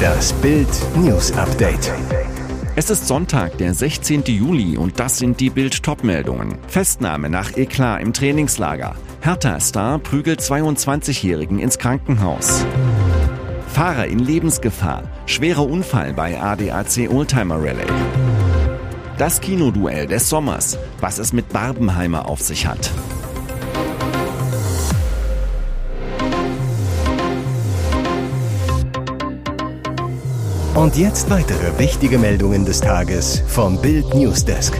Das Bild News Update. Es ist Sonntag, der 16. Juli und das sind die Bild Topmeldungen. Festnahme nach Eklat im Trainingslager. Hertha-Star prügelt 22-Jährigen ins Krankenhaus. Fahrer in Lebensgefahr. Schwerer Unfall bei ADAC Oldtimer Rallye. Das Kinoduell des Sommers. Was es mit Barbenheimer auf sich hat. Und jetzt weitere wichtige Meldungen des Tages vom Bild Newsdesk.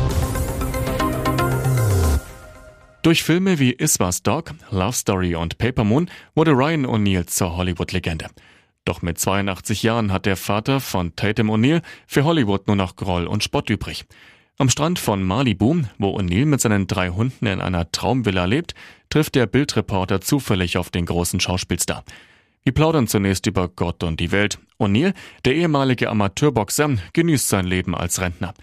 Durch Filme wie Iswas Dog, Love Story und Paper Moon wurde Ryan O'Neill zur Hollywood-Legende. Doch mit 82 Jahren hat der Vater von Tatum O'Neill für Hollywood nur noch Groll und Spott übrig. Am Strand von Malibu, wo O'Neill mit seinen drei Hunden in einer Traumvilla lebt, trifft der Bildreporter zufällig auf den großen Schauspielstar. Wir plaudern zunächst über Gott und die Welt. O'Neill, der ehemalige Amateurboxer, genießt sein Leben als Rentner.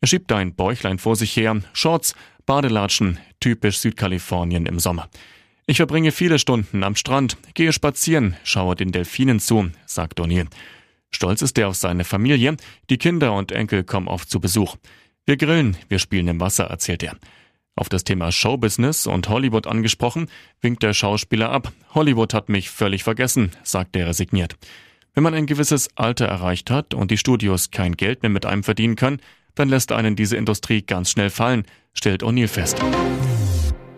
Er schiebt ein Bäuchlein vor sich her, Shorts, Badelatschen, typisch Südkalifornien im Sommer. Ich verbringe viele Stunden am Strand, gehe spazieren, schaue den Delfinen zu, sagt O'Neill. Stolz ist er auf seine Familie, die Kinder und Enkel kommen oft zu Besuch. Wir grillen, wir spielen im Wasser, erzählt er. Auf das Thema Showbusiness und Hollywood angesprochen, winkt der Schauspieler ab. Hollywood hat mich völlig vergessen, sagt er resigniert. Wenn man ein gewisses Alter erreicht hat und die Studios kein Geld mehr mit einem verdienen können, dann lässt einen diese Industrie ganz schnell fallen, stellt O'Neill fest.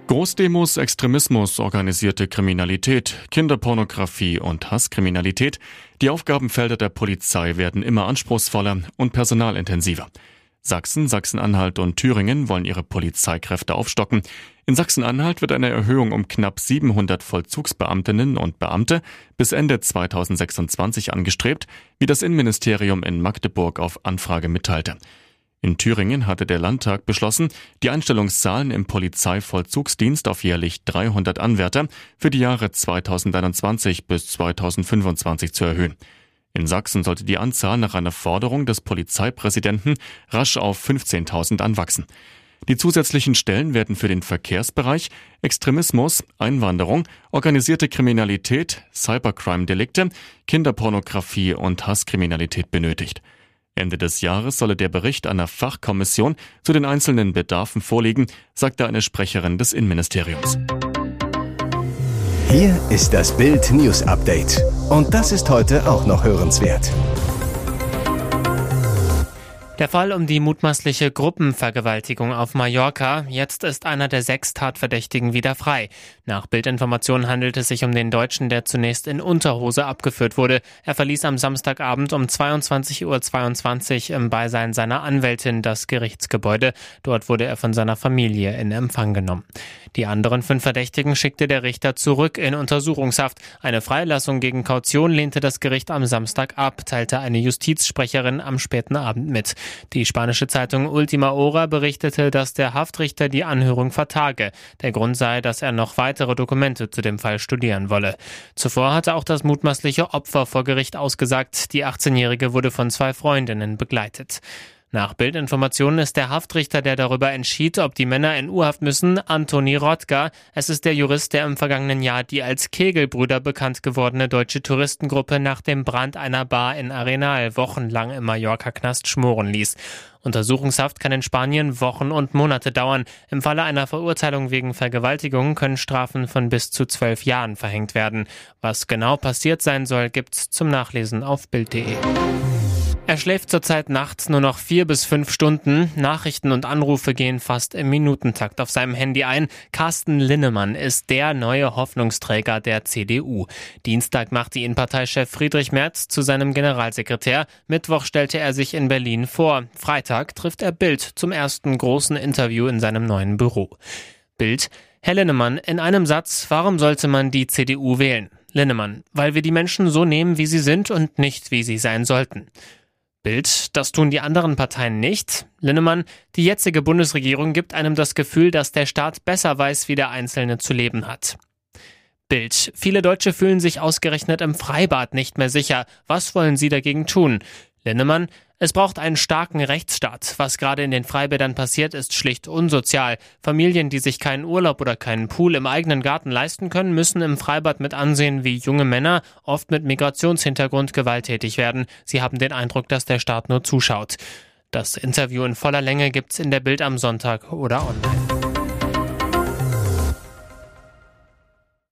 Großdemos, Extremismus, organisierte Kriminalität, Kinderpornografie und Hasskriminalität, die Aufgabenfelder der Polizei werden immer anspruchsvoller und personalintensiver. Sachsen, Sachsen-Anhalt und Thüringen wollen ihre Polizeikräfte aufstocken. In Sachsen-Anhalt wird eine Erhöhung um knapp 700 Vollzugsbeamtinnen und Beamte bis Ende 2026 angestrebt, wie das Innenministerium in Magdeburg auf Anfrage mitteilte. In Thüringen hatte der Landtag beschlossen, die Einstellungszahlen im Polizeivollzugsdienst auf jährlich 300 Anwärter für die Jahre 2021 bis 2025 zu erhöhen. In Sachsen sollte die Anzahl nach einer Forderung des Polizeipräsidenten rasch auf 15.000 anwachsen. Die zusätzlichen Stellen werden für den Verkehrsbereich, Extremismus, Einwanderung, organisierte Kriminalität, Cybercrime-Delikte, Kinderpornografie und Hasskriminalität benötigt. Ende des Jahres solle der Bericht einer Fachkommission zu den einzelnen Bedarfen vorliegen, sagte eine Sprecherin des Innenministeriums. Hier ist das Bild News Update. Und das ist heute auch noch hörenswert. Der Fall um die mutmaßliche Gruppenvergewaltigung auf Mallorca. Jetzt ist einer der sechs Tatverdächtigen wieder frei. Nach Bildinformationen handelt es sich um den Deutschen, der zunächst in Unterhose abgeführt wurde. Er verließ am Samstagabend um 22.22 Uhr 22 im Beisein seiner Anwältin das Gerichtsgebäude. Dort wurde er von seiner Familie in Empfang genommen. Die anderen fünf Verdächtigen schickte der Richter zurück in Untersuchungshaft. Eine Freilassung gegen Kaution lehnte das Gericht am Samstag ab, teilte eine Justizsprecherin am späten Abend mit. Die spanische Zeitung Ultima Hora berichtete, dass der Haftrichter die Anhörung vertage. Der Grund sei, dass er noch weitere Dokumente zu dem Fall studieren wolle. Zuvor hatte auch das mutmaßliche Opfer vor Gericht ausgesagt. Die 18-Jährige wurde von zwei Freundinnen begleitet. Nach Bildinformationen ist der Haftrichter, der darüber entschied, ob die Männer in U-Haft müssen, Antoni Rotka. Es ist der Jurist, der im vergangenen Jahr die als Kegelbrüder bekannt gewordene deutsche Touristengruppe nach dem Brand einer Bar in Arenal wochenlang im Mallorca-Knast schmoren ließ. Untersuchungshaft kann in Spanien Wochen und Monate dauern. Im Falle einer Verurteilung wegen Vergewaltigung können Strafen von bis zu zwölf Jahren verhängt werden. Was genau passiert sein soll, gibt's zum Nachlesen auf Bild.de. Er schläft zurzeit nachts nur noch vier bis fünf Stunden. Nachrichten und Anrufe gehen fast im Minutentakt auf seinem Handy ein. Carsten Linnemann ist der neue Hoffnungsträger der CDU. Dienstag machte ihn Parteichef Friedrich Merz zu seinem Generalsekretär. Mittwoch stellte er sich in Berlin vor. Freitag trifft er Bild zum ersten großen Interview in seinem neuen Büro. Bild. Herr Linnemann, in einem Satz, warum sollte man die CDU wählen? Linnemann, weil wir die Menschen so nehmen, wie sie sind und nicht, wie sie sein sollten. Bild, das tun die anderen Parteien nicht. Linnemann, die jetzige Bundesregierung gibt einem das Gefühl, dass der Staat besser weiß, wie der Einzelne zu leben hat. Bild. Viele Deutsche fühlen sich ausgerechnet im Freibad nicht mehr sicher. Was wollen sie dagegen tun? Linnemann, Es braucht einen starken Rechtsstaat. Was gerade in den Freibädern passiert, ist schlicht unsozial. Familien, die sich keinen Urlaub oder keinen Pool im eigenen Garten leisten können, müssen im Freibad mit ansehen, wie junge Männer, oft mit Migrationshintergrund, gewalttätig werden. Sie haben den Eindruck, dass der Staat nur zuschaut. Das Interview in voller Länge gibt's in der Bild am Sonntag oder online.